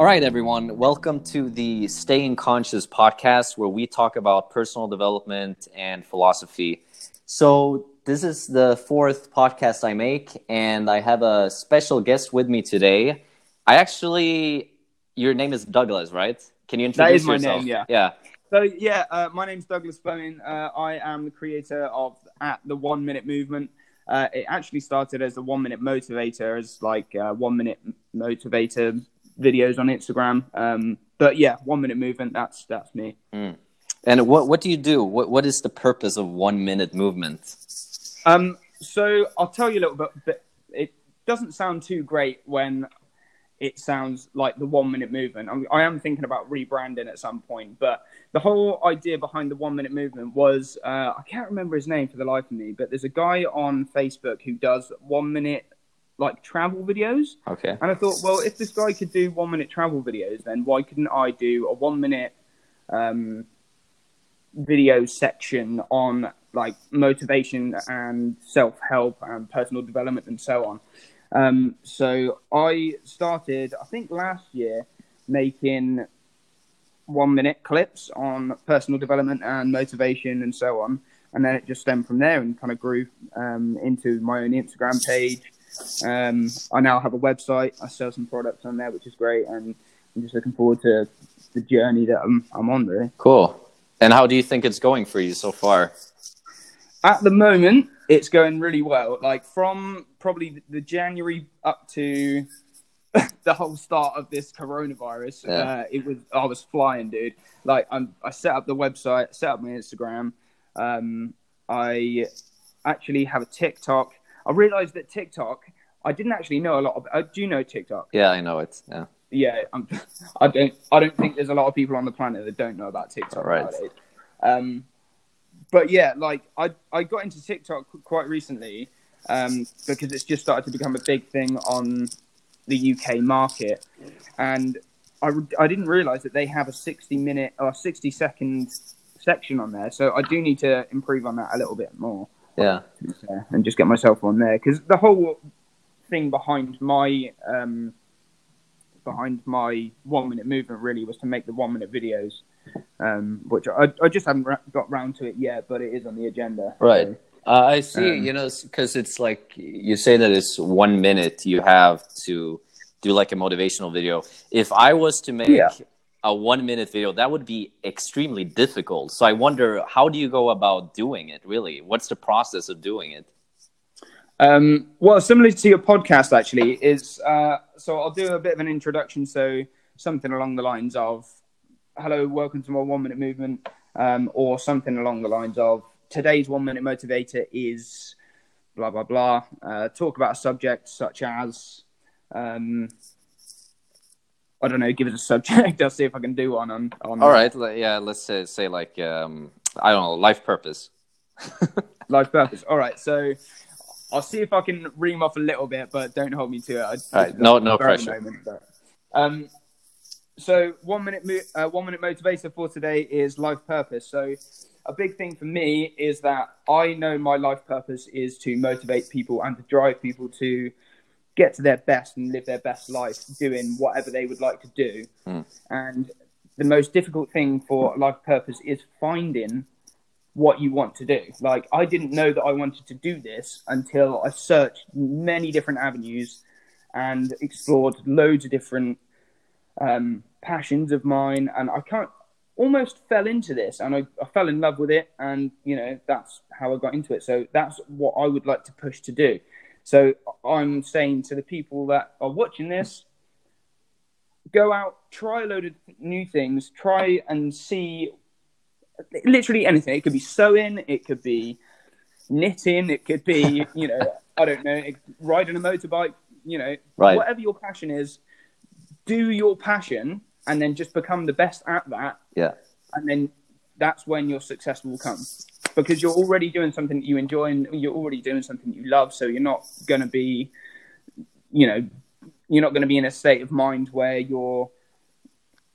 All right, everyone. Welcome to the Staying Conscious podcast, where we talk about personal development and philosophy. So, this is the fourth podcast I make, and I have a special guest with me today. I actually, your name is Douglas, right? Can you introduce That is my yourself? name, yeah. Yeah. So yeah, uh, my name's Douglas Bowen. Uh, I am the creator of at the One Minute Movement. Uh, it actually started as a One Minute Motivator, as like uh, One Minute Motivator videos on Instagram. Um, but yeah, One Minute Movement. That's that's me. And what what do you do? What what is the purpose of one minute movement? Um, so I'll tell you a little bit. But it doesn't sound too great when it sounds like the one minute movement. I'm, I am thinking about rebranding at some point, but the whole idea behind the one minute movement was uh, I can't remember his name for the life of me, but there's a guy on Facebook who does one minute like travel videos. Okay. And I thought, well, if this guy could do one minute travel videos, then why couldn't I do a one minute um, video section on like motivation and self help and personal development and so on? Um, so I started, I think last year, making one minute clips on personal development and motivation and so on. And then it just stemmed from there and kind of grew um, into my own Instagram page. Um, I now have a website. I sell some products on there, which is great. And I'm just looking forward to the journey that I'm, I'm on, really. Cool. And how do you think it's going for you so far? At the moment, it's going really well. Like from probably the January up to the whole start of this coronavirus, Yeah. uh, it was I was flying, dude. Like I'm, I set up the website, set up my Instagram. Um, I actually have a TikTok. I realized that TikTok. I didn't actually know a lot of. Uh, do you know TikTok? Yeah, I know it. Yeah. yeah, I'm, I don't. I don't think there's a lot of people on the planet that don't know about TikTok Right. nowadays. Um, but yeah, like I I got into TikTok quite recently um, because it's just started to become a big thing on the UK market, and I I didn't realize that they have a 60 minute or 60 second section on there. So I do need to improve on that a little bit more Yeah. and just get myself on there because the whole thing behind my um, behind my one minute movement really was to make the one minute videos, um, which I, I just haven't ra- got round to it yet, but it is on the agenda. Right. So, Uh, I see. Um, you know, because it's like you say that it's one minute. You have to do like a motivational video. If I was to make Yeah. A one minute video, that would be extremely difficult. So I wonder, how do you go about doing it? Really, what's the process of doing it? Um, well, similar to your podcast, actually, is uh, so I'll do a bit of an introduction. So something along the lines of, "Hello, welcome to my one minute movement," um, or something along the lines of, "Today's one minute motivator is blah blah blah." Uh, talk about a subject such as, um, I don't know, give us a subject. I'll see if I can do one on. on All right. Yeah. Let's say, say like um, I don't know, life purpose. life purpose. All right, so I'll see if I can ream off a little bit, but don't hold me to it. I, All right, no- no pressure. Moment, but, um, so one minute, mo- uh, one minute motivator for today is life purpose. So a big thing for me is that I know my life purpose is to motivate people and to drive people to get to their best and live their best life doing whatever they would like to do. Hmm. And the most difficult thing for life purpose is finding what you want to do. Like I didn't know that I wanted to do this until I searched many different avenues and explored loads of different um, passions of mine, and I can't almost fell into this, and I, I fell in love with it, and you know that's how I got into it. So that's what I would like to push to do. So I'm saying to the people that are watching this, go out, try a load of new things, try and see literally anything. It could be sewing, it could be knitting, it could be, you know, I don't know, riding a motorbike, you know, Right. whatever your passion is, do your passion and then just become the best at that. Yeah. And then that's when your success will come because you're already doing something that you enjoy and you're already doing something you love. So you're not going to be, you know, you're not going to be in a state of mind where you're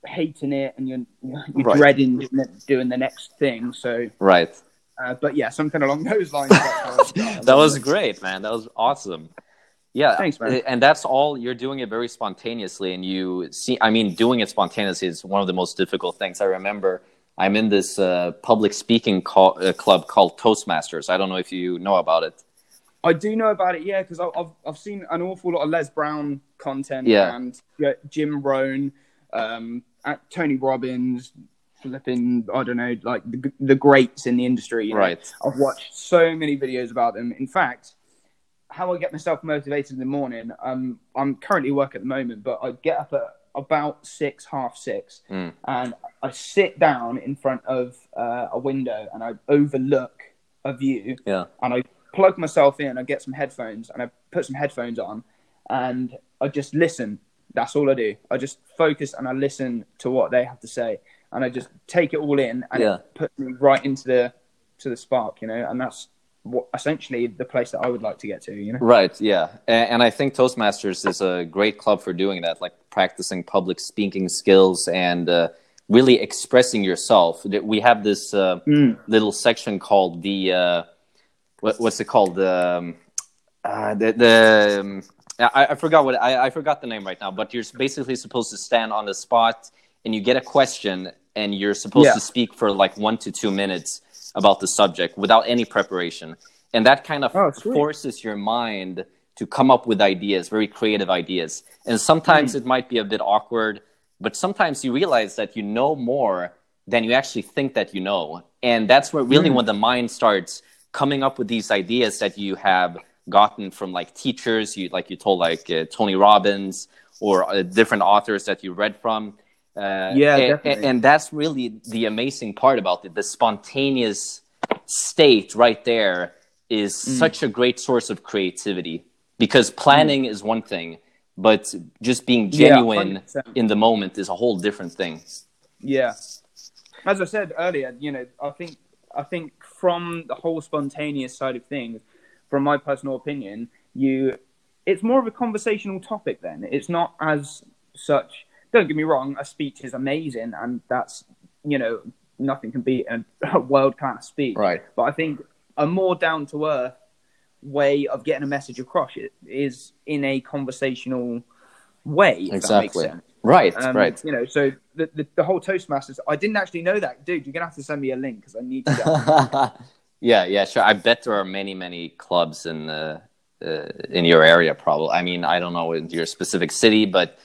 hating it and you're, you're Right. dreading doing the- doing the next thing. So, Right. uh, but yeah, something along those lines. That's how I started. That was great, man. That was awesome. Yeah, Thanks, man. And that's all you're doing it very spontaneously, and you see. I mean, doing it spontaneously is one of the most difficult things. I remember I'm in this uh, public speaking call, uh, club called Toastmasters. I don't know if you know about it. I do know about it, yeah, because I've I've seen an awful lot of Les Brown content Yeah. and yeah, Jim Rohn, um, Tony Robbins, flipping I don't know, like the the greats in the industry. you know. Right. I've watched so many videos about them. In fact, how I get myself motivated in the morning. Um, I'm currently work at the moment, but I get up at about six, half six, Mm. and I sit down in front of uh, a window and I overlook a view Yeah. and I plug myself in. I get some headphones and I put some headphones on, and I just listen. That's all I do. I just focus and I listen to what they have to say, and I just take it all in, and Yeah. it puts me right into the to the spark, you know. And that's essentially the place that I would like to get to, you know. Right. Yeah. And, and I think Toastmasters is a great club for doing that, like practicing public speaking skills and uh, really expressing yourself. We have this uh, Mm. little section called the uh, what, what's it called? Um, uh, the the um, I, I forgot what I, I forgot the name right now. But you're basically supposed to stand on the spot and you get a question and you're supposed Yeah. to speak for like one to two minutes about the subject without any preparation. And that kind of Oh, forces your mind to come up with ideas, very creative ideas. And sometimes Hmm. it might be a bit awkward, but sometimes you realize that you know more than you actually think that you know. And that's where really Hmm. when the mind starts coming up with these ideas that you have gotten from like teachers, you like you told like uh, Tony Robbins or uh, different authors that you read from. Uh, Yeah, and, and that's really the amazing part about it. The spontaneous state right there is Mm. such a great source of creativity because planning is one thing, but just being genuine 100%. in the moment is a whole different thing. Yeah. As I said earlier, you know, I think I think from the whole spontaneous side of things, from my personal opinion, you it's more of a conversational topic then. It's not as such don't get me wrong, a speech is amazing and that's you know, nothing can beat a, world class speech. Right. But I think a more down to earth way of getting a message across is in a conversational way. If That makes Exactly. sense. Right, Um, right. You know, so the, the the whole Toastmasters. I didn't actually know that, dude. You're gonna have to send me a link because I need to. Yeah, yeah, sure. I bet there are many, many clubs in the uh, in your area. Probably. I mean, I don't know in your specific city, but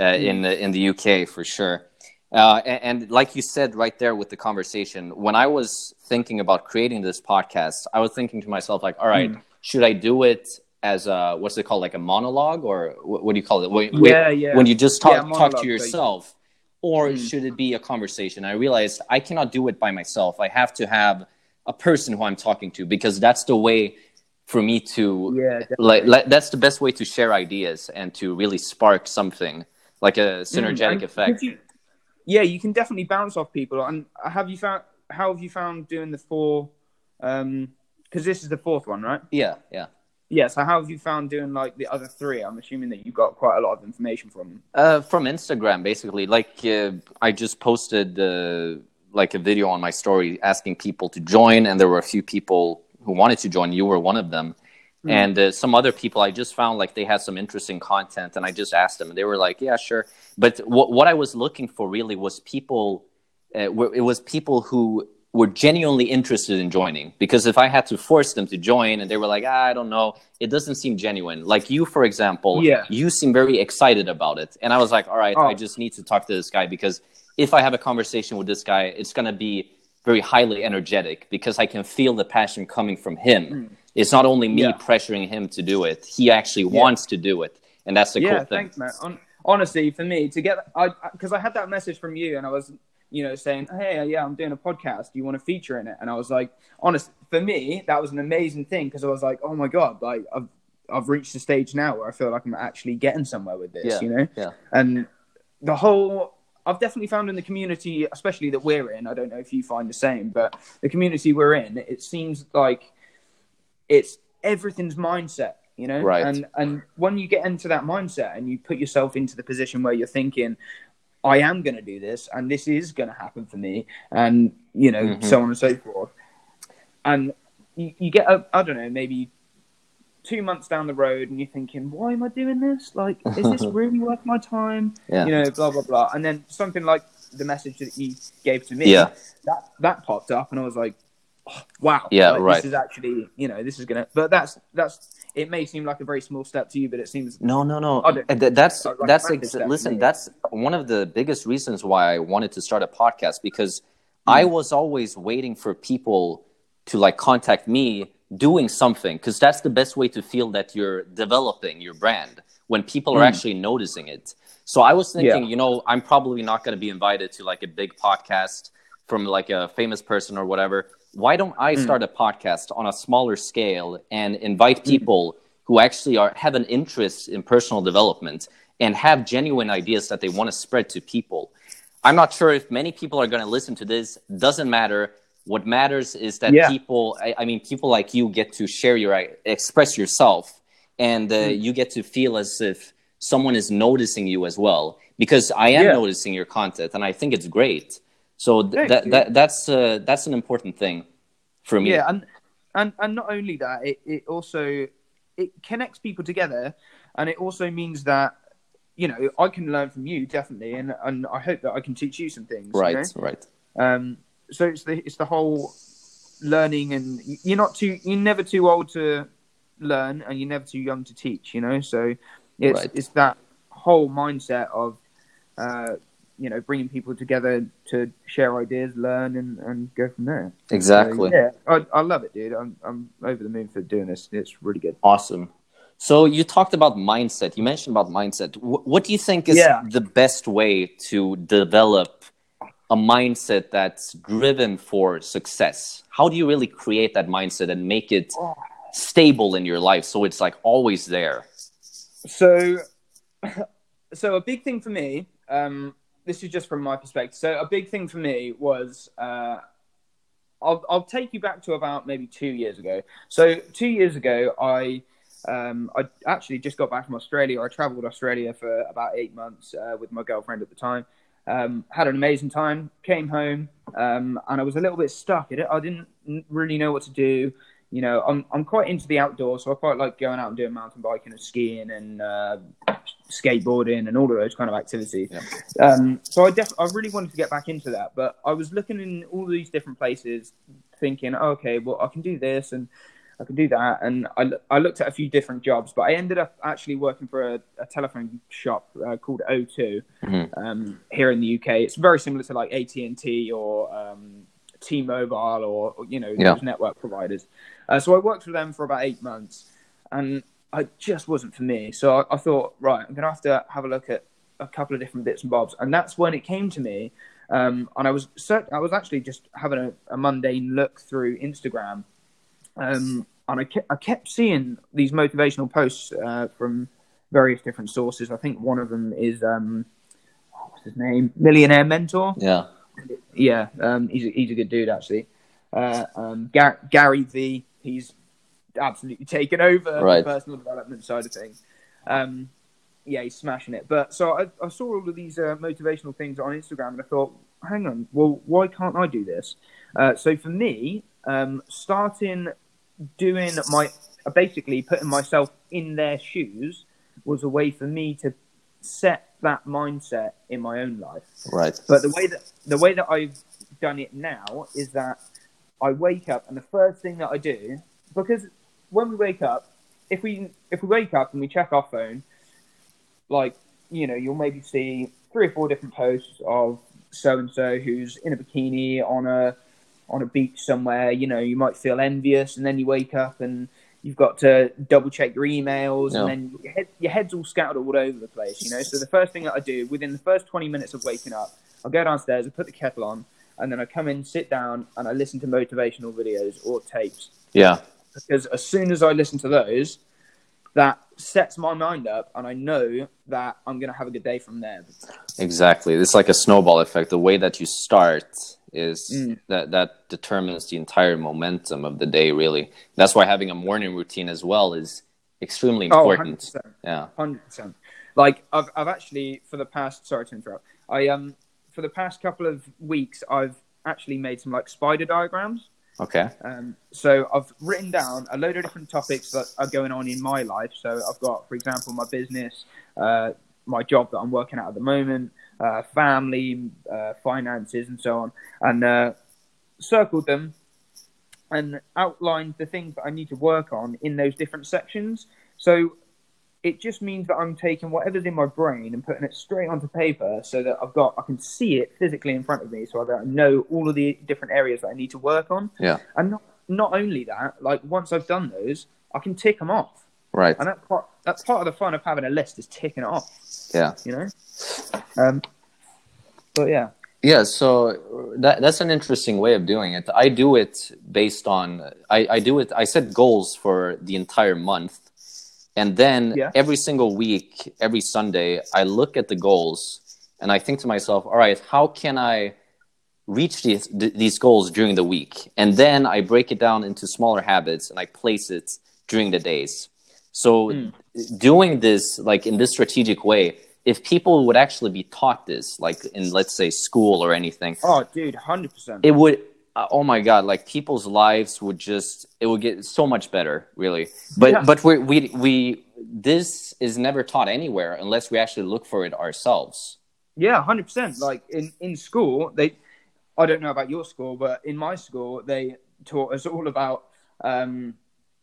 uh, in the in the UK for sure. Uh, and, and like you said right there with the conversation, when I was thinking about creating this podcast, I was thinking to myself like, all right, should I do it as a what's it called, like a monologue, or what, what do you call it? When, when- Yeah, yeah. When you just talk Yeah, talk to yourself, or should it be a conversation? I realized I cannot do it by myself. I have to have a person who I'm talking to because that's the way for me to Yeah, like, like that's the best way to share ideas and to really spark something like a synergetic And effect. you- yeah, you can definitely bounce off people. And have you found? How have you found doing the four? Because this is the fourth one, right? Yeah, yeah. Yeah. So how have you found doing like the other three? I'm assuming that you got quite a lot of information from them. Uh, from Instagram, basically. Like uh, I just posted uh, like a video on my story asking people to join, and there were a few people who wanted to join. You were one of them, and uh, some other people. I just found like they had some interesting content, and I just asked them, and they were like, "Yeah, sure." But what what I was looking for really was people. Uh, were- it was people who were genuinely interested in joining because if I had to force them to join and they were like, ah, I don't know, it doesn't seem genuine. Like you, for example, Yeah. you seem very excited about it. And I was like, all right, I Oh. just need to talk to this guy because if I have a conversation with this guy, it's going to be very highly energetic because I can feel the passion coming from him. It's not only me. Yeah. pressuring him to do it, he actually wants to do it. And that's the yeah, cool thing. thanks, man. On, honestly, for me to get, I because I had that message from you, and I was, you know, saying, "Hey, yeah, I'm doing a podcast. Do you want to feature in it?" And I was like, honest, for me, that was an amazing thing because I was like, "Oh my god, like I've I've reached the stage now where I feel like I'm actually getting somewhere with this," Yeah, you know. yeah. And the whole, I've definitely found in the community, especially that we're in. I don't know if you find the same, but the community we're in, it seems like it's everything's mindset you know Right. and and when you get into that mindset and you put yourself into the position where you're thinking i am going to do this and this is going to happen for me and you know mm-hmm. so on and so forth and you, you get a i don't know maybe two months down the road and you're thinking, why am I doing this? Like, is this really worth my time? Yeah. You know, blah blah blah. And then something like the message that you gave to me, Yeah. that that popped up, and I was like, oh, wow, Yeah, like, right. This is actually, you know, this is gonna. But that's that's. It may seem like a very small step to you, but it seems No, no, no. I don't- And th- that's Like that's ex- listen. That's one of the biggest reasons why I wanted to start a podcast because Hmm. I was always waiting for people to like contact me doing something because that's the best way to feel that you're developing your brand when people are Mm. actually noticing it. So I was thinking, Yeah. you know, I'm probably not going to be invited to like a big podcast from like a famous person or whatever. Why don't I Mm. start a podcast on a smaller scale and invite people who actually are have an interest in personal development and have genuine ideas that they want to spread to people? I'm not sure if many people are going to listen to this. Doesn't matter. What matters is that Yeah. people, I, I mean, people like you get to share your, express yourself, and uh, Mm. you get to feel as if someone is noticing you as well. Because I am Yeah. noticing your content, and I think it's great. So th- that, that that's uh, that's an important thing for me. yeah, and and and not only that, it it also it connects people together, and it also means that you know I can learn from you definitely, and and I hope that I can teach you some things. you Right, know? right. Um, so it's the it's the whole learning, and you're not too you're never too old to learn, and you're never too young to teach. You know, so it's Right. it's that whole mindset of uh, you know bringing people together to share ideas, learn, and and go from there. So, Exactly. yeah, I, I love it, dude. I'm I'm over the moon for doing this. It's really good. Awesome. So you talked about mindset. You mentioned about mindset. Wh- what do you think is Yeah. the best way to develop a mindset that's driven for success? How do you really create that mindset and make it stable in your life so it's like always there? So, so a big thing for me. Um, this is just from my perspective. So a big thing for me was. Uh, I'll, I'll take you back to about maybe two years ago. So two years ago, I um, I actually just got back from Australia. I travelled Australia for about eight months uh, with my girlfriend at the time. Um, had an amazing time. Came home, um, and I was a little bit stuck. I di- I didn't really know what to do. You know, I'm I'm quite into the outdoors, so I quite like going out and doing mountain biking and skiing and uh, skateboarding and all of those kind of activities. Yeah. Um, so I def- I really wanted to get back into that, but I was looking in all these different places, thinking, oh, okay, well I can do this and I can do that, and I, I looked at a few different jobs, but I ended up actually working for a, a telephone shop uh, called O2 Mhm. um, here in the UK. It's very similar to like AT and T or um, T-Mobile or, or, you know Yeah. those network providers. Uh, so I worked for them for about eight months, and I just wasn't for me. So I, I thought, right, I'm gonna have to have a look at a couple of different bits and bobs, and that's when it came to me. Um, and I was cert- I was actually just having a, a mundane look through Instagram, um, and I kept, I kept seeing these motivational posts uh, from various different sources. I think one of them is um, what's his name, Millionaire Mentor. Yeah. Yeah, um, he's a, he's a good dude actually. Uh, um, Gar- Gary V. He's absolutely taken over Right. the personal development side of things. Um, yeah, he's smashing it. But so I, I saw all of these uh, motivational things on Instagram, and I thought, hang on, well, why can't I do this? Uh, so for me, um, starting doing my basically putting myself in their shoes was a way for me to set that mindset in my own life. Right. But the way that the way that I've done it now is that I wake up and the first thing that I do because when we wake up, if we if we wake up and we check our phone, like you know, you'll maybe see three or four different posts of so and so who's in a bikini on a on a beach somewhere. You know, you might feel envious, and then you wake up and you've got to double check your emails, Yeah. and then your, head, your head's all scattered all over the place. You know, so the first thing that I do within the first twenty minutes of waking up, I'll go downstairs, I put the kettle on, and then I come in, sit down, and I listen to motivational videos or tapes. Yeah. Because as soon as I listen to those, that sets my mind up, and I know that I'm going to have a good day from there. Exactly. It's like a snowball effect. The way that you start is Mm. that that determines the entire momentum of the day. Really, that's why having a morning routine as well is extremely Oh, important. 100%. yeah. Hundred percent. Like I've I've actually for the past sorry to interrupt. I um for the past couple of weeks I've actually made some like spider diagrams. Okay. Um, so I've written down a load of different topics that are going on in my life. So I've got, for example, my business, uh, my job that I'm working at at the moment, uh, family, uh, finances, and so on, and uh, circled them and outlined the things that I need to work on in those different sections. So it just means that I'm taking whatever's in my brain and putting it straight onto paper so that I've got I can see it physically in front of me so that I know all of the different areas that I need to work on. Yeah. And not not only that, like once I've done those, I can tick them off. Right. And that's part that's part of the fun of having a list is ticking it off. Yeah. You know? Um but yeah. Yeah, so that that's an interesting way of doing it. I do it based on I, I do it I set goals for the entire month and then Yeah. every single week, every Sunday, I look at the goals and I think to myself, all right, how can I reach these, th- these goals during the week? And then I break it down into smaller habits and I place it during the days. So hmm. doing this like in this strategic way, if people would actually be taught this, like in let's say school or anything, Oh dude, hundred percent. it would uh, oh my god like people's lives would just it would get so much better really but Yeah. but we we we this is never taught anywhere unless we actually look for it ourselves Yeah, hundred percent. Like in in school, they. I don't know about your school, but in my school, they taught us all about um,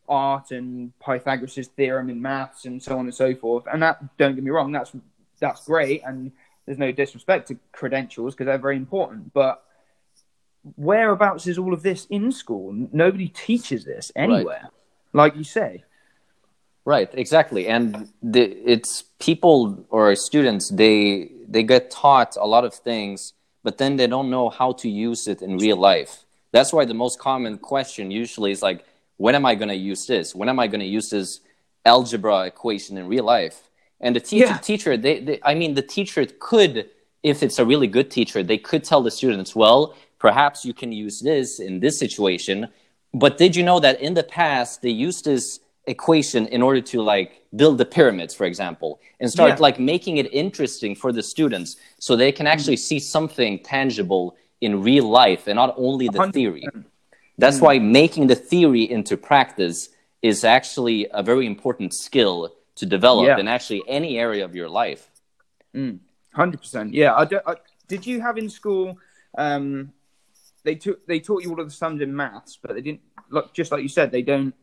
art and Pythagoras' theorem in maths and so on and so forth. And that, don't get me wrong, that's that's great, and there's no disrespect to credentials because they're very important. But whereabouts is all of this in school? Nobody teaches this anywhere. Like you say, right exactly and the, it's people or students they they get taught a lot of things but then they don't know how to use it in real life that's why the most common question usually is like when am i going to use this when am i going to use this algebra equation in real life and the teacher Yeah. teacher they, they i mean the teacher could if it's a really good teacher they could tell the students well perhaps you can use this in this situation but did you know that in the past they used this equation in order to like build the pyramids for example and start Yeah. like making it interesting for the students so they can actually mm. see something tangible in real life and not only the 100%. theory that's mm. why making the theory into practice is actually a very important skill to develop Yeah. in actually any area of your life mm. Hundred percent. Yeah. I I, did you have in school? Um, they took they taught you all of the sums in maths, but they didn't. Like, just like you said, they don't.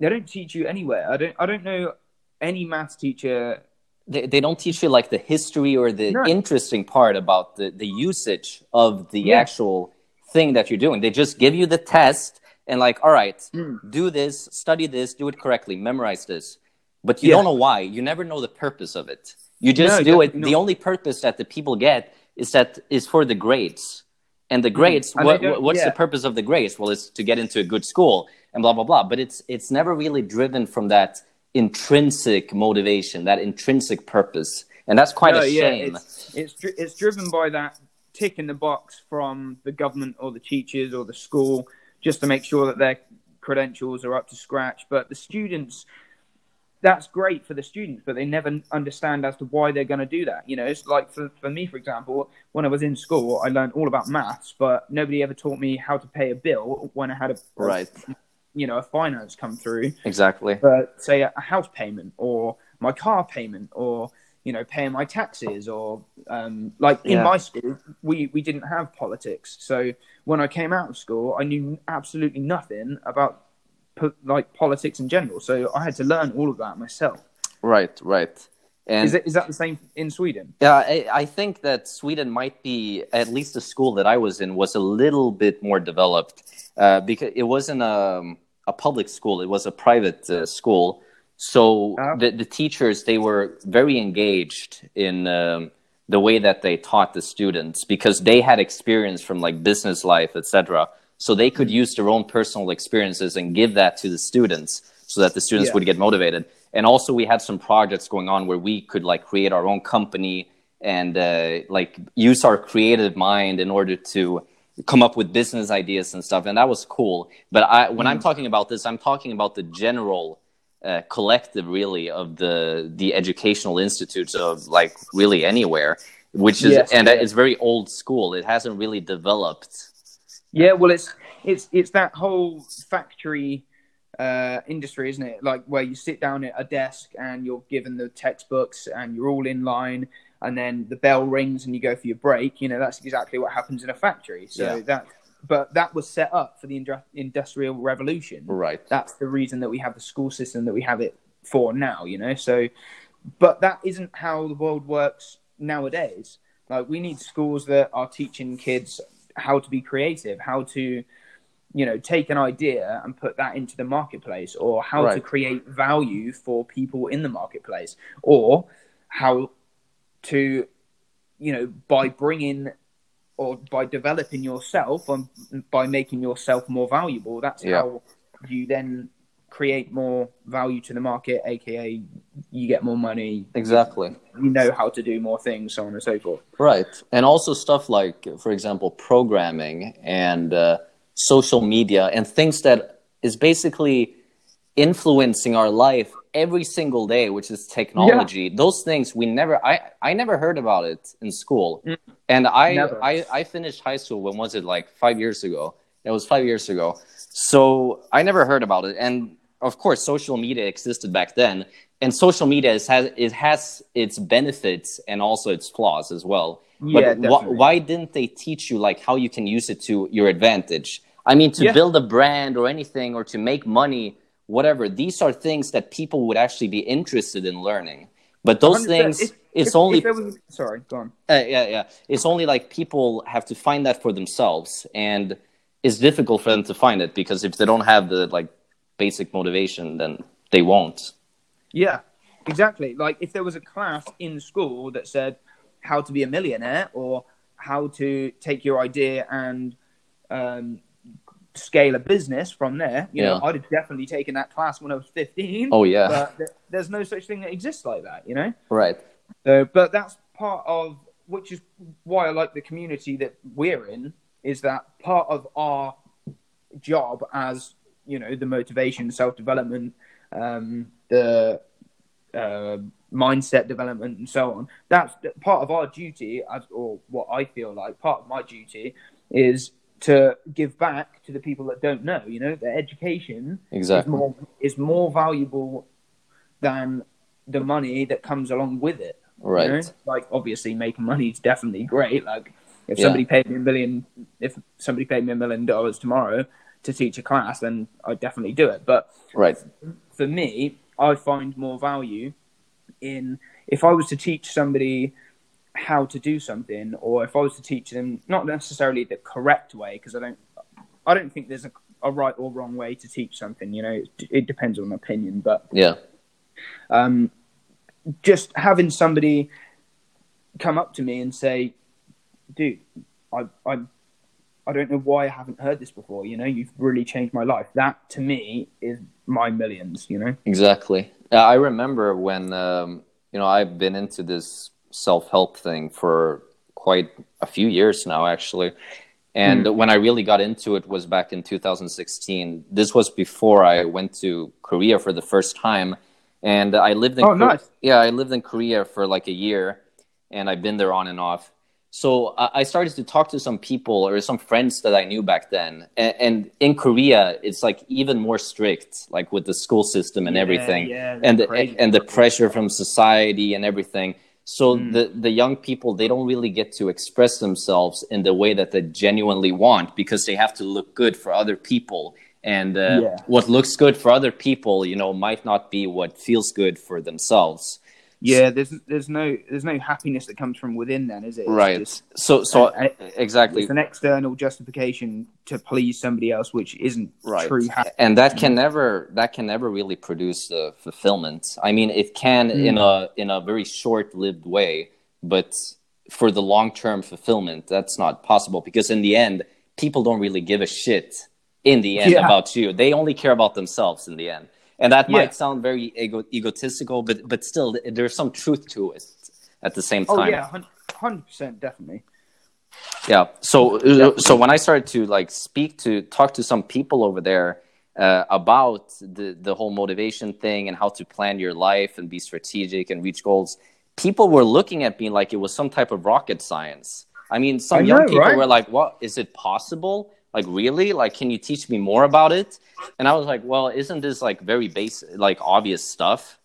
They don't teach you anywhere. I don't. I don't know any maths teacher. they, they don't teach you like the history or the No. interesting part about the, the usage of the Yeah. actual thing that you're doing. They just give you the test and like, all right, Hmm. do this, study this, do it correctly, memorize this. But you Yeah. don't know why. You never know the purpose of it. You just No, do it. The only purpose that the people get is that is for the grades. And the grades, Hmm. And what, what's yeah. the purpose of the grades? Well, it's to get into a good school and blah blah blah. But it's it's never really driven from that intrinsic motivation, that intrinsic purpose, and that's quite No, a yeah, shame. it's it's dri- it's driven by that tick in the box from the government or the teachers or the school just to make sure that their credentials are up to scratch. But the students, that's great for the students, but they never understand as to why they're going to do that. You know, it's like for, for me, for example, when I was in school, I learned all about maths, but nobody ever taught me how to pay a bill when I had a Right. you know a finance come through Exactly. but say a, house payment or my car payment or you know paying my taxes or um, like in Yeah. my school we we didn't have politics so when i came out of school i knew absolutely nothing about po- like politics in general so i had to learn all of that myself Right. Right. And is, it, is that the same in sweden Yeah, I, I think that Sweden might be at least the school that I was in was a little bit more developed uh, because it wasn't a, a public school; it was a private uh, school. So Oh. the the teachers they were very engaged in um, the way that they taught the students because they had experience from like business life, etc. So they could use their own personal experiences and give that to the students so that the students Yeah. would get motivated. And also, we had some projects going on where we could like create our own company and uh, like use our creative mind in order to come up with business ideas and stuff. And that was cool. But I, when Mm. I'm talking about this, I'm talking about the general uh, collective, really, of the the educational institutes of like really anywhere, which is Yes, and yeah. it's very old school. It hasn't really developed. Yeah, well, it's it's it's that whole factory uh, industry, isn't it? Like where you sit down at a desk and you're given the textbooks and you're all in line, and then the bell rings and you go for your break. You know, that's exactly what happens in a factory. So Yeah. that, but that was set up for the industrial revolution. Right. That's the reason that we have the school system that we have it for now. You know, so but that isn't how the world works nowadays. Like we need schools that are teaching kids how to be creative, how to, you know, take an idea and put that into the marketplace, or how to create value for people in the marketplace, or how to, you know, by bringing or by developing yourself and by making yourself more valuable. That's Yeah. how you then create more value to the market, aka you get more money, Exactly. you know how to do more things, so on and so forth. Right. And also stuff like, for example, programming and uh, social media and things that is basically influencing our life every single day, which is technology. Those things we never, I, I never heard about it in school. And I, Never. I, I finished high school, when was it? Like five years ago. It was five years ago. So I never heard about it. And of course, social media existed back then. And social media is, has, it has its benefits and also its flaws as well. Yeah, but wh- why didn't they teach you like how you can use it to your advantage? I mean, to Yeah. build a brand or anything, or to make money, whatever. These are things that people would actually be interested in learning. But those things, If- it's if- only if there was- sorry, go on. uh, yeah, yeah. It's only like people have to find that for themselves, and it's difficult for them to find it because if they don't have the like basic motivation, then they won't. Yeah, exactly. Like if there was a class in school that said how to be a millionaire or how to take your idea and um, scale a business from there, you know, I'd have definitely taken that class when I was 15. Oh yeah, But th- there's no such thing that exists like that, you know? right. So, but that's part of which is why I like the community that we're in. Is that part of our job as you know the motivation, self development, um, the uh, mindset development, and so on. That's part of our duty, as or what I feel like part of my duty is to give back to the people that don't know. You know, the education is more is more valuable than the money that comes along with it. you Right. know? Like obviously making money is definitely great. Like if Yeah. somebody paid me a million if somebody paid me a million dollars tomorrow to teach a class, then I'd definitely do it. But Right. for me, I find more value in if I was to teach somebody how to do something, or if I was to teach them not necessarily the correct way, because I don't, I don't think there's a, a right or wrong way to teach something. You know, it, it depends on opinion, but Yeah. um, just having somebody come up to me and say, "Dude, I, I, I don't know why I haven't heard this before. You know, you've really changed my life." That to me is my millions. You know. Exactly. I remember when um, you know I've been into this self-help thing for quite a few years now, actually. And when I really got into it was back in 2016. This was before I went to Korea for the first time, and I lived in Oh, nice. yeah I lived in Korea for like a year, and I've been there on and off. So I started to talk to some people or some friends that I knew back then, and, and in Korea it's like even more strict, like with the school system and Yeah, everything, yeah, and the, crazy. and the pressure from society and everything. So Mm. the the young people they don't really get to express themselves in the way that they genuinely want because they have to look good for other people, and uh, Yeah. what looks good for other people, you know, might not be what feels good for themselves. Yeah, there's there's no there's no happiness that comes from within. Then is it? It's Right. just- So so I- exactly. it's an external justification to please somebody else, which isn't right true happiness. and that can never that can never really produce the fulfillment i mean it can Mm. in a in a very short-lived way but for the long-term fulfillment that's not possible because in the end people don't really give a shit in the end Yeah. about you they only care about themselves in the end and that Yeah. might sound very ego- egotistical but but still there's some truth to it at the same time. Oh time yeah, hundred percent, definitely. yeah so uh, so when i started to like speak to talk to some people over there uh, about the the whole motivation thing and how to plan your life and be strategic and reach goals people were looking at me like it was some type of rocket science i mean some I young know, people right? were like what is it possible like really? Like can you teach me more about it? And i was like well isn't this like very basic like obvious stuff?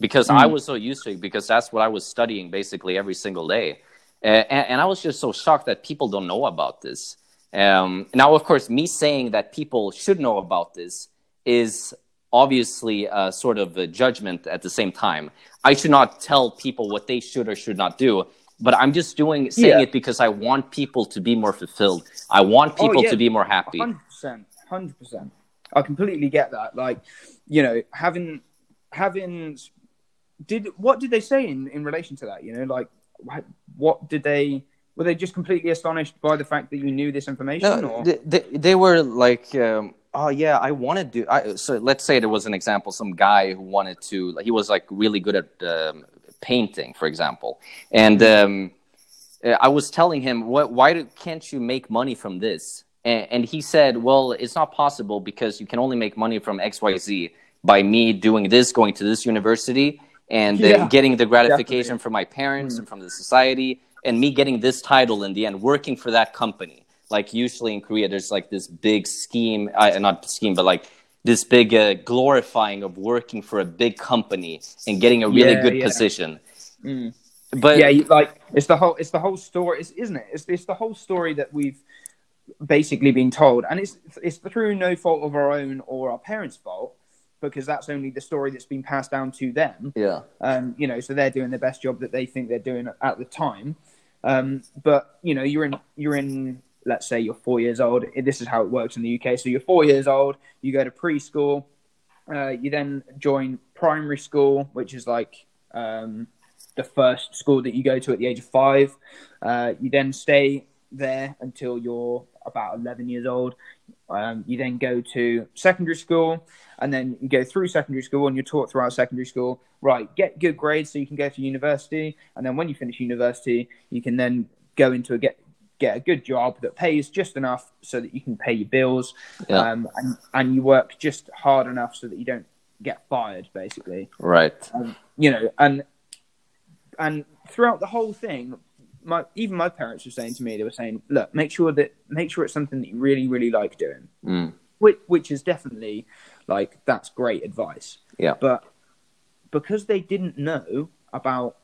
Because i Mm. was so used to it because that's what i was studying basically every single day. And, and i was just so shocked that people don't know about this. Um, now of course me saying that people should know about this is obviously a sort of a judgment at the same time. I should not tell people what they should or should not do but i'm just doing saying Yeah. it because i want people to be more fulfilled i want Oh, people yeah. to be more happy Hundred percent, hundred percent. I completely get that. Like, you know, having having did what did they say in in relation to that? You know, like what, what did they were they just completely astonished by the fact that you knew this information? No, or they, they, they were like, um, oh yeah, I want to do. I, so let's say there was an example, some guy who wanted to. He was like really good at um, painting, for example, and um, uh, I was telling him, what, why do, can't you make money from this? And, and he said, well, it's not possible because you can only make money from X, Y, Z by me doing this, going to this university, and uh, getting the gratification definitely. from my parents and from the society, and me getting this title in the end, working for that company. Like usually in Korea, there's like this big scheme, uh, not scheme, but like this big uh, glorifying of working for a big company and getting a really Yeah, good yeah. position. Mm. But yeah, like it's the whole it's the whole story, isn't it? It's it's the whole story that we've basically been told, and it's it's through no fault of our own or our parents' fault because that's only the story that's been passed down to them. yeah, Um, you know, so they're doing the best job that they think they're doing at the time. Um, but you know, you're in you're in let's say you're four years old. This is how it works in the UK. So you're four years old. You go to preschool. Uh, you then join primary school, which is like um, the first school that you go to at the age of five. Uh, you then stay there until you're about 11 years old. Um, you then go to secondary school, and then you go through secondary school, and you're taught throughout secondary school, right, get good grades so you can go to university, and then when you finish university, you can then go into a get get a good job that pays just enough so that you can pay your bills, Yeah. um, and and you work just hard enough so that you don't get fired, basically right. you know, and and throughout the whole thing, my even my parents were saying to me, they were saying, look, make sure that make sure it's something that you really really like doing, Mm. which which is definitely like that's great advice. Yeah. but because they didn't know about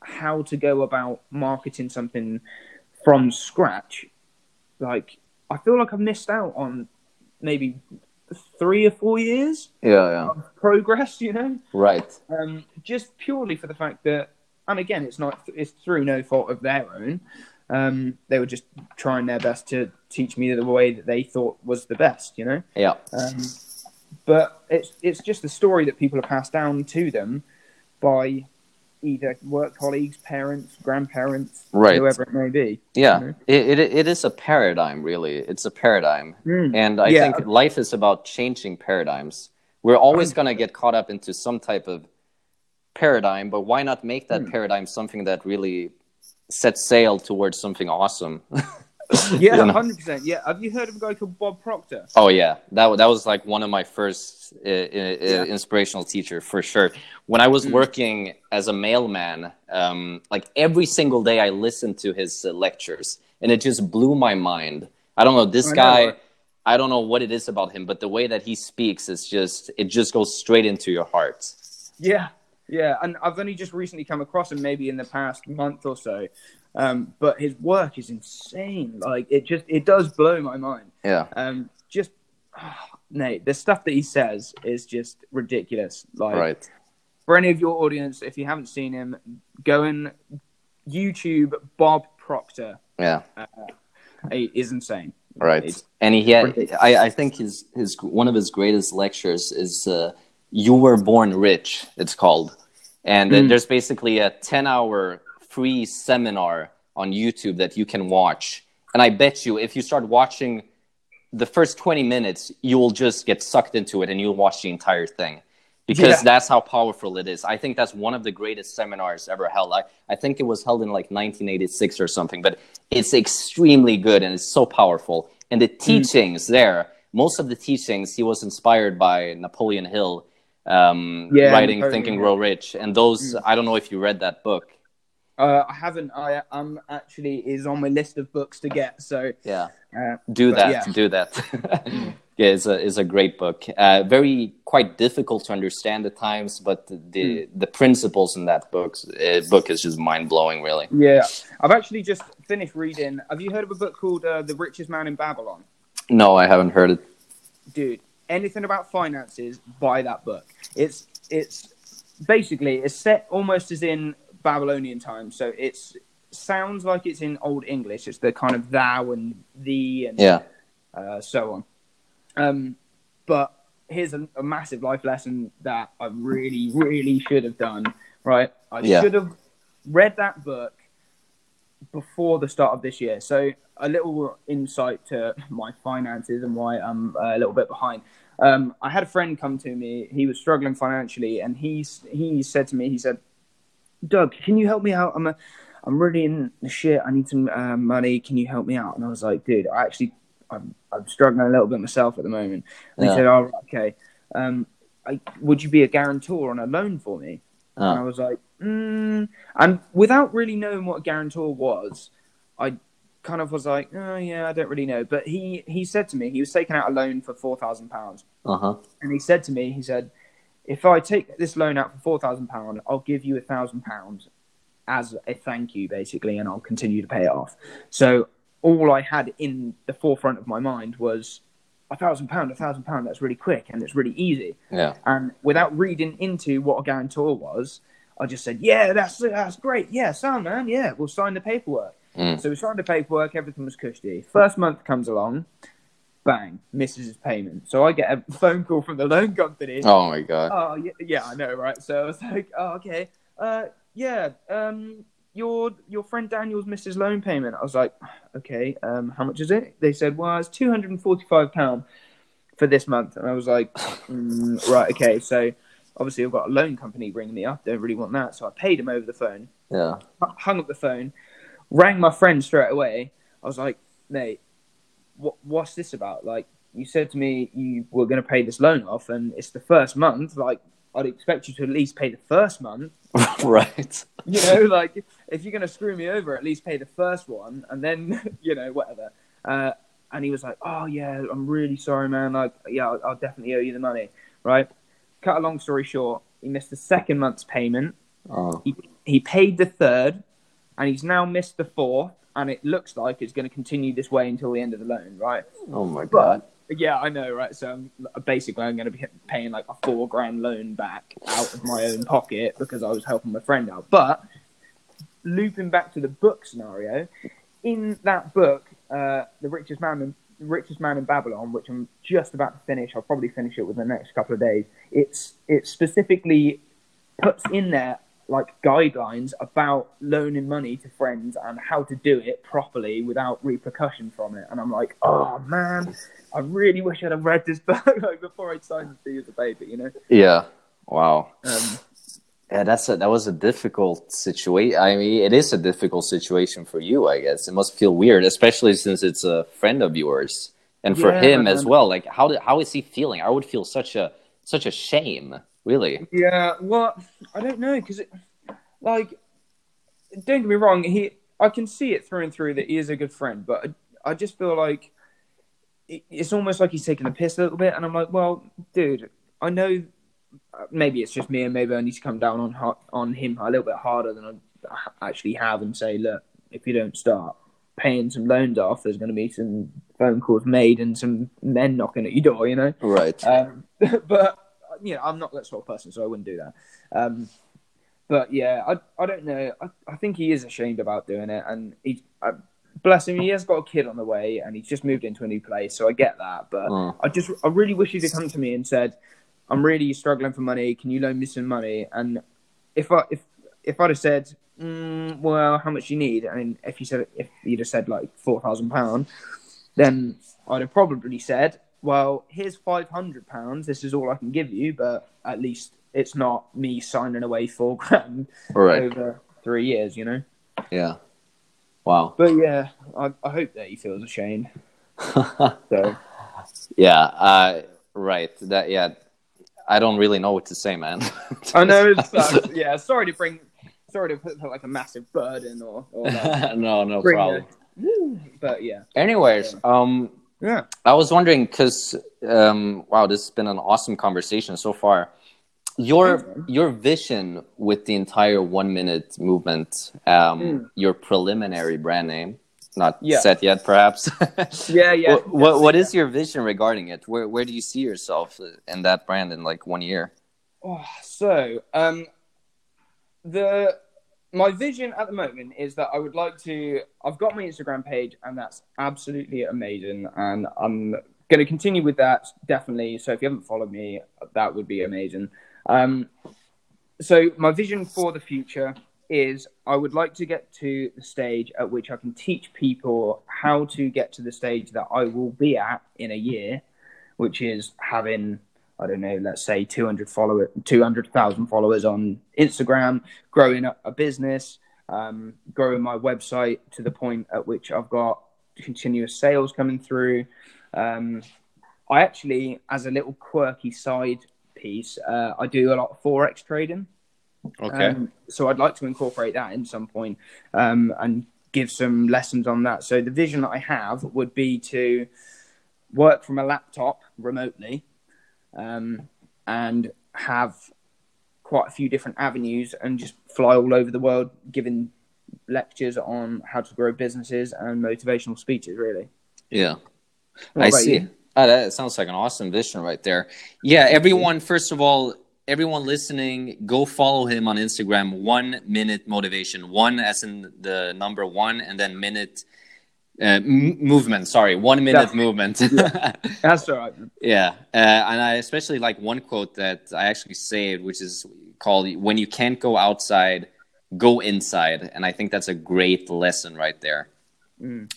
how to go about marketing something from scratch, like I feel like I've missed out on maybe three or four years Yeah, yeah. of progress. You know Right. um, just purely for the fact that, and again, it's not it's through no fault of their own. Um, they were just trying their best to teach me the way that they thought was the best, you know. Yeah. Um, but it's it's just the story that people have passed down to them by either work colleagues, parents, grandparents, Right. whoever it may be. Yeah. Mhm. It, it, it is a paradigm, really. It's a paradigm. Mm. And I Yeah. think life is about changing paradigms. We're always going to get caught up into some type of paradigm, but why not make that Hmm. paradigm something that really sets sail towards something awesome? Yeah, You know? hundred percent. Yeah, have you heard of a guy called Bob Proctor? Oh yeah, that that was like one of my first uh, uh, Yeah. inspirational teacher for sure. When I was Mm. working as a mailman, um, like every single day I listened to his uh, lectures, and it just blew my mind. I don't know this I guy. right? I don't know what it is about him, but the way that he speaks is just it just goes straight into your heart. Yeah, yeah, and I've only just recently come across him, maybe in the past month or so. Um, but his work is insane. Like it just it does blow my mind. Yeah, Um, just ah, Nate, the stuff that he says is just ridiculous. Like right. for any of your audience, if you haven't seen him, go and YouTube Bob Proctor. Yeah. He is insane. Right, It's and he had. ridiculous. I, I think his his one of his greatest lectures is uh, "You Were Born Rich." It's called, and uh, Mm. there's basically a ten hour free seminar on YouTube that you can watch. And I bet you, if you start watching the first twenty minutes, you will just get sucked into it, and you'll watch the entire thing because Yeah. that's how powerful it is. I think that's one of the greatest seminars ever held. I, I think it was held in like 1986 or something, but it's extremely good and it's so powerful. And the teachings there, most of the teachings, he was inspired by Napoleon Hill um, Yeah, writing Napoleon Think. Grow Rich. And those, I don't know if you read that book. Uh, I haven't. I am actually is on my list of books to get. So Yeah, uh, do that. yeah. Do that. yeah, it's a it's a great book. Uh, very quite difficult to understand at times, but the Hmm. the principles in that book uh, book is just mind blowing. Really. yeah, I've actually just finished reading. Have you heard of a book called uh, The Richest Man in Babylon? No, I haven't heard it. dude, anything about finances, buy that book. It's it's basically it's set almost as in Babylonian times, so it's sounds like it's in Old English. It's the kind of thou and thee and Yeah. uh, so on. Um, but here's a, a massive life lesson that I really, really should have done. Right, I Yeah. should have read that book before the start of this year. So a little insight to my finances and why I'm a little bit behind. Um, I had a friend come to me. He was struggling financially, and he's he said to me, he said, "Doug, can you help me out? I'm a, I'm really in the shit. I need some uh, money. Can you help me out?" And I was like, "Dude, I actually, I'm, I'm struggling a little bit myself at the moment." And Yeah. he said, "Oh, right, okay. Um, I, would you be a guarantor on a loan for me?" And I was like, mm. and without really knowing what a guarantor was, I kind of was like, oh yeah, I don't really know. But he he said to me, he was taking out a loan for four thousand pounds, uh huh. and he said to me, he said, if I take this loan out for four thousand pound, I'll give you a thousand pounds as a thank you, basically, and I'll continue to pay it off. So all I had in the forefront of my mind was a thousand pound, a thousand pound. That's really quick and it's really easy. Yeah. And without reading into what a guarantor was, I just said, "Yeah, that's that's great. Yeah, sound man. Yeah, we'll sign the paperwork." Mm. So we signed the paperwork. Everything was cushy. First month comes along, bang, misses his payment. So I get a phone call from the loan company. Oh my god. Oh yeah, yeah, I know, right? So I was like, "Oh, okay. Uh, yeah. Um, your your friend Daniel's missed his loan payment." I was like, "Okay. Um, how much is it?" They said, "Well, it's two hundred and forty-five pound for this month," and I was like, mm, "Right, okay." So obviously, I've got a loan company ringing me up. Don't really want that, so I paid him over the phone. Yeah. Hung up the phone, rang my friend straight away. I was like, "Mate, what what's this about? Like, you said to me you were going to pay this loan off, and it's the first month. Like, I'd expect you to at least pay the first month. right. You know, like if you're going to screw me over, at least pay the first one, and then you know whatever." Uh, and he was like, "Oh yeah, I'm really sorry, man. Like, yeah, I'll, I'll definitely owe you the money." Right? Cut a long story short, he missed the second month's payment. Oh. He, he paid the third, and he's now missed the fourth. And it looks like it's going to continue this way until the end of the loan, right? Oh my god. But yeah, I know, right? So I'm, basically, I'm going to be paying like a four grand loan back out of my own pocket because I was helping my friend out. But looping back to the book scenario, in that book, uh, the richest man in the richest man in Babylon, which I'm just about to finish, I'll probably finish it within the next couple of days. It's it specifically puts in there like guidelines about loaning money to friends and how to do it properly without repercussion from it. And I'm like, oh man, I really wish I'd have read this book like before I signed to you as a baby, you know? Yeah. Wow. Um, Yeah, that's a, that was a difficult situation. I mean, it is a difficult situation for you, I guess. It must feel weird, especially since it's a friend of yours, and for Yeah, him as well. Like, how did, how is he feeling? I would feel such a such a shame, really. yeah, well, I don't know because, like, don't get me wrong, he I can see it through and through that he is a good friend, but I, I just feel like it, it's almost like he's taking a piss a little bit, and I'm like, well, dude, I know uh, maybe it's just me, and maybe I need to come down on on him a little bit harder than I actually have, and say, look, if you don't start paying some loans off, there's going to be some phone calls made and some men knocking at your door, you know. Right. Um, but you know, I'm not that sort of person, so I wouldn't do that. Um, but yeah, I I don't know. I, I think he is ashamed about doing it, and he, I, bless him, he has got a kid on the way, and he's just moved into a new place, so I get that. But Mm. I just, I really wish he'd come to me and said, "I'm really struggling for money. Can you loan me some money?" And if I if if I'd have said, mm, "Well, how much do you need?" I mean, if you said if you'd have said like four thousand pound, then I'd have probably said, "Well, here's five hundred pounds. This is all I can give you, but at least it's not me signing away four grand right. over three years, you know." Yeah. Wow. But yeah, I, I hope that he feels ashamed. So yeah. Uh, right. That. Yeah. I don't really know what to say, man. I know. It's, uh, yeah, sorry to bring sorry to put like a massive burden or, or like, no, no problem. but yeah, Anyways, um, yeah. I was wondering because um, wow, this has been an awesome conversation so far. Your Thanks, your vision with the entire one minute movement, um, Mm. your preliminary brand name, not Yeah. set yet, perhaps. Yeah, yeah. What, what what is your vision regarding it? Where where do you see yourself in that brand in like one year? Oh, so, um, the my vision at the moment is that I would like to. I've got my Instagram page, and that's absolutely amazing, and I'm going to continue with that definitely. So, if you haven't followed me, that would be amazing. Um, so, my vision for the future is I would like to get to the stage at which I can teach people how to get to the stage that I will be at in a year, which is having I don't know, let's say 200 follower, 200,000 followers on Instagram, growing a, a business, um, growing my website to the point at which I've got continuous sales coming through. Um, I actually, as a little quirky side piece, uh, I do a lot of forex trading. Okay. Um, so I'd like to incorporate that in some point um, and give some lessons on that. So the vision that I have would be to work from a laptop remotely um, and have quite a few different avenues and just fly all over the world giving lectures on how to grow businesses and motivational speeches really yeah. What I see. you? Oh, that sounds like an awesome vision right there. Yeah, everyone, first of all, everyone listening, go follow him on Instagram. One minute motivation. One as in the number one, and then minute uh, m- movement. Sorry, one minute Yeah. movement. that's all right. Yeah, uh, and I especially like one quote that I actually saved, which is called "When you can't go outside, go inside," and I think that's a great lesson right there. Mm.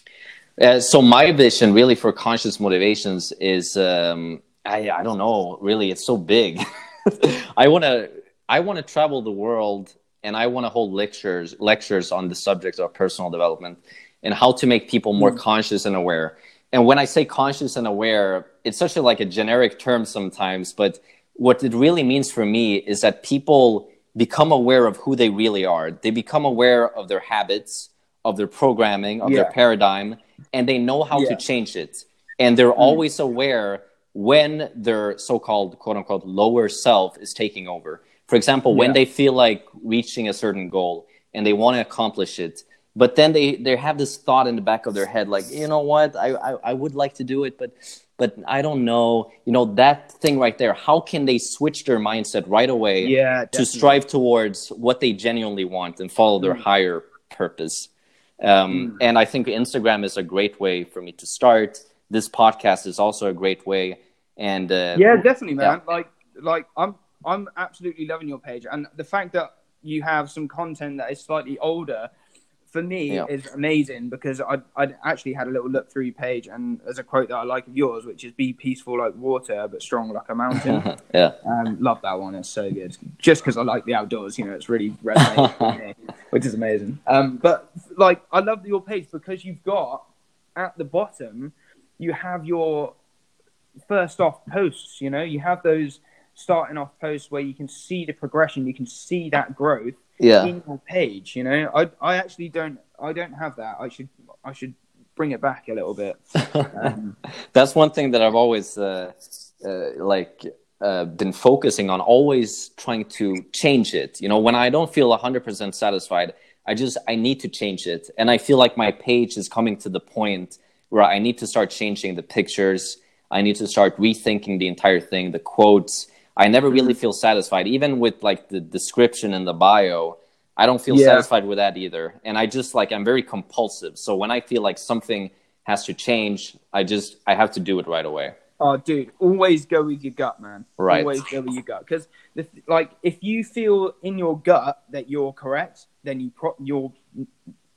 Uh, so my vision, really, for conscious motivations is um, I I don't know, really, it's so big. I want to I want to travel the world, and I want to hold lectures lectures on the subject of personal development and how to make people more mm. conscious and aware. And when I say conscious and aware, it's such a like a generic term sometimes, but what it really means for me is that people become aware of who they really are. They become aware of their habits, of their programming, of their paradigm, and they know how Yeah. to change it. And they're mm. always aware when their so-called quote unquote lower self is taking over. For example, when they feel like reaching a certain goal and they want to accomplish it, but then they they have this thought in the back of their head like, you know what, I I, I would like to do it, but but I don't know, you know, that thing right there. How can they switch their mindset right away yeah to definitely. strive towards what they genuinely want and follow their Mm. higher purpose. Um, And I think Instagram is a great way for me to start. This podcast is also a great way. And uh, yeah definitely man like like i'm i'm absolutely loving your page and the fact that you have some content that is slightly older for me Yeah. is amazing because I I actually had a little look through your page and there's a quote that I like of yours which is be peaceful like water but strong like a mountain. yeah, um, love that one. It's so good. Just because I like the outdoors, you know, it's really resonated which is amazing. Um, but like I love your page because you've got at the bottom you have your first off posts. You know, you have those starting off posts where you can see the progression, you can see that growth yeah. in your page. You know, I I actually don't I don't have that. I should I should bring it back a little bit. Um, That's one thing that I've always uh, uh, like uh, been focusing on, always trying to change it. You know, when I don't feel 100% satisfied, I just I need to change it, and I feel like my page is coming to the point where I need to start changing the pictures. I need to start rethinking the entire thing, the quotes. I never really mm-hmm. feel satisfied, even with like the description and the bio. I don't feel Yeah. satisfied with that either. And I just like I'm very compulsive. So when I feel like something has to change, I just I have to do it right away. Oh, dude, always go with your gut, man. Right. Always go with your gut, because like if you feel in your gut that you're correct, then you pro- you're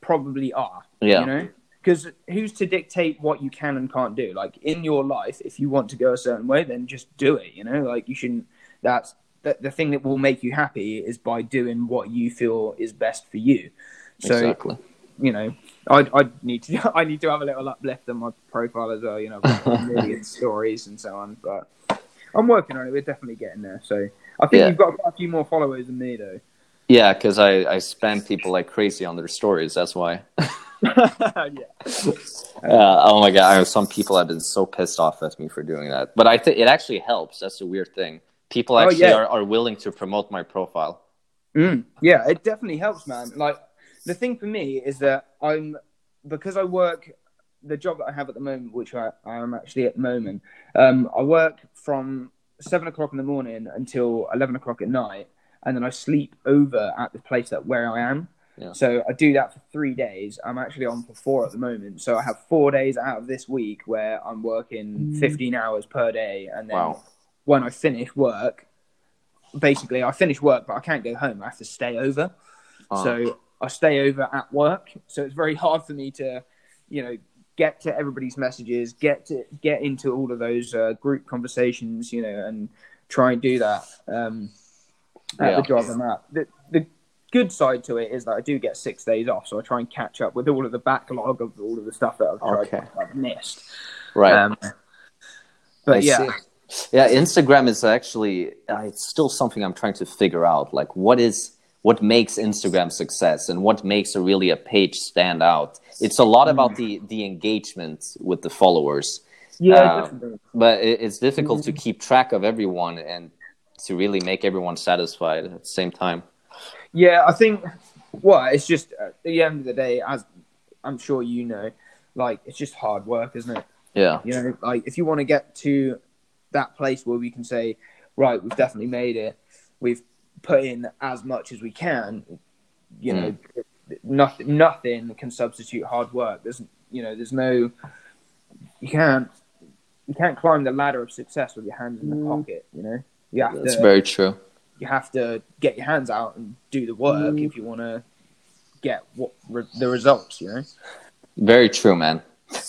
probably are. Yeah. You know, because who's to dictate what you can and can't do? Like in your life, if you want to go a certain way, then just do it. You know, like you shouldn't. That's the, the thing that will make you happy is by doing what you feel is best for you. So exactly. you know, I I need to I need to have a little uplift on my profile as well. You know, I've got a million stories and so on, but I'm working on it. We're definitely getting there. So I think Yeah. you've got a few more followers than me, though. Yeah, because I, I spam people like crazy on their stories. That's why. yeah. Uh, oh my god, I know some people have been so pissed off at me for doing that. But I think it actually helps. That's the weird thing. People Oh, actually yeah. are, are willing to promote my profile. Mm, yeah, it definitely helps, man. Like the thing for me is that I'm because I work the job that I have at the moment, which I, I am actually at the moment. Um, I work from seven o'clock in the morning until eleven o'clock at night, and then I sleep over at the place that where I am. Yeah. So I do that for three days. I'm actually on for four at the moment. So I have four days out of this week where I'm working 15 hours per day, and then Wow. when I finish work, basically I finish work, but I can't go home. I have to stay over. Uh, So I stay over at work. So it's very hard for me to, you know, get to everybody's messages, get to get into all of those uh, group conversations, you know, and try and do that um, at Yeah. the job I'm at. The, the good side to it is that I do get six days off, so I try and catch up with all of the backlog of all of the stuff that I've tried Okay. I've missed. right. Um, but I yeah, see. Yeah, Instagram is actually uh, it's still something I'm trying to figure out. Like, what is what makes Instagram success, and what makes a really a page stand out? It's a lot about the the engagement with the followers, yeah, uh, but it, it's difficult to keep track of everyone and to really make everyone satisfied at the same time. Yeah, I think. Well, it's just uh, at the end of the day, as I'm sure you know, like it's just hard work, isn't it? Yeah, You know, like if you want to get to that place where we can say, right, we've definitely made it, we've put in as much as we can. You know, nothing, nothing can substitute hard work. There's, you know, there's no, you can't, you can't climb the ladder of success with your hands in the pocket. You know, you have that's to, very true. you have to get your hands out and do the work mm. if you want to get what re- the results. You know. Very true, man.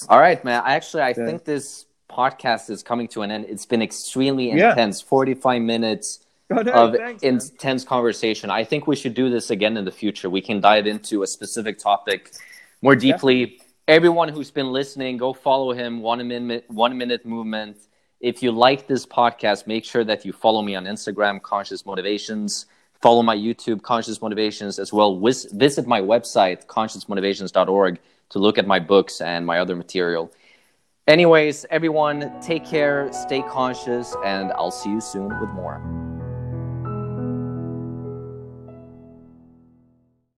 All right, man. Actually, I Yeah. think this podcast is coming to an end. It's been extremely Yeah. intense. Forty-five minutes. Oh, no, of thanks, man. intense conversation. I think we should do this again in the future. We can dive into a specific topic more deeply. Everyone who's been listening, go follow him. One minute, one minute movement. If you like this podcast, make sure that you follow me on Instagram, Conscious Motivations. Follow my YouTube, Conscious Motivations, as well. Vis- visit my website, consciousmotivations.org, to look at my books and my other material. Anyways, everyone, take care, stay conscious, and I'll see you soon with more.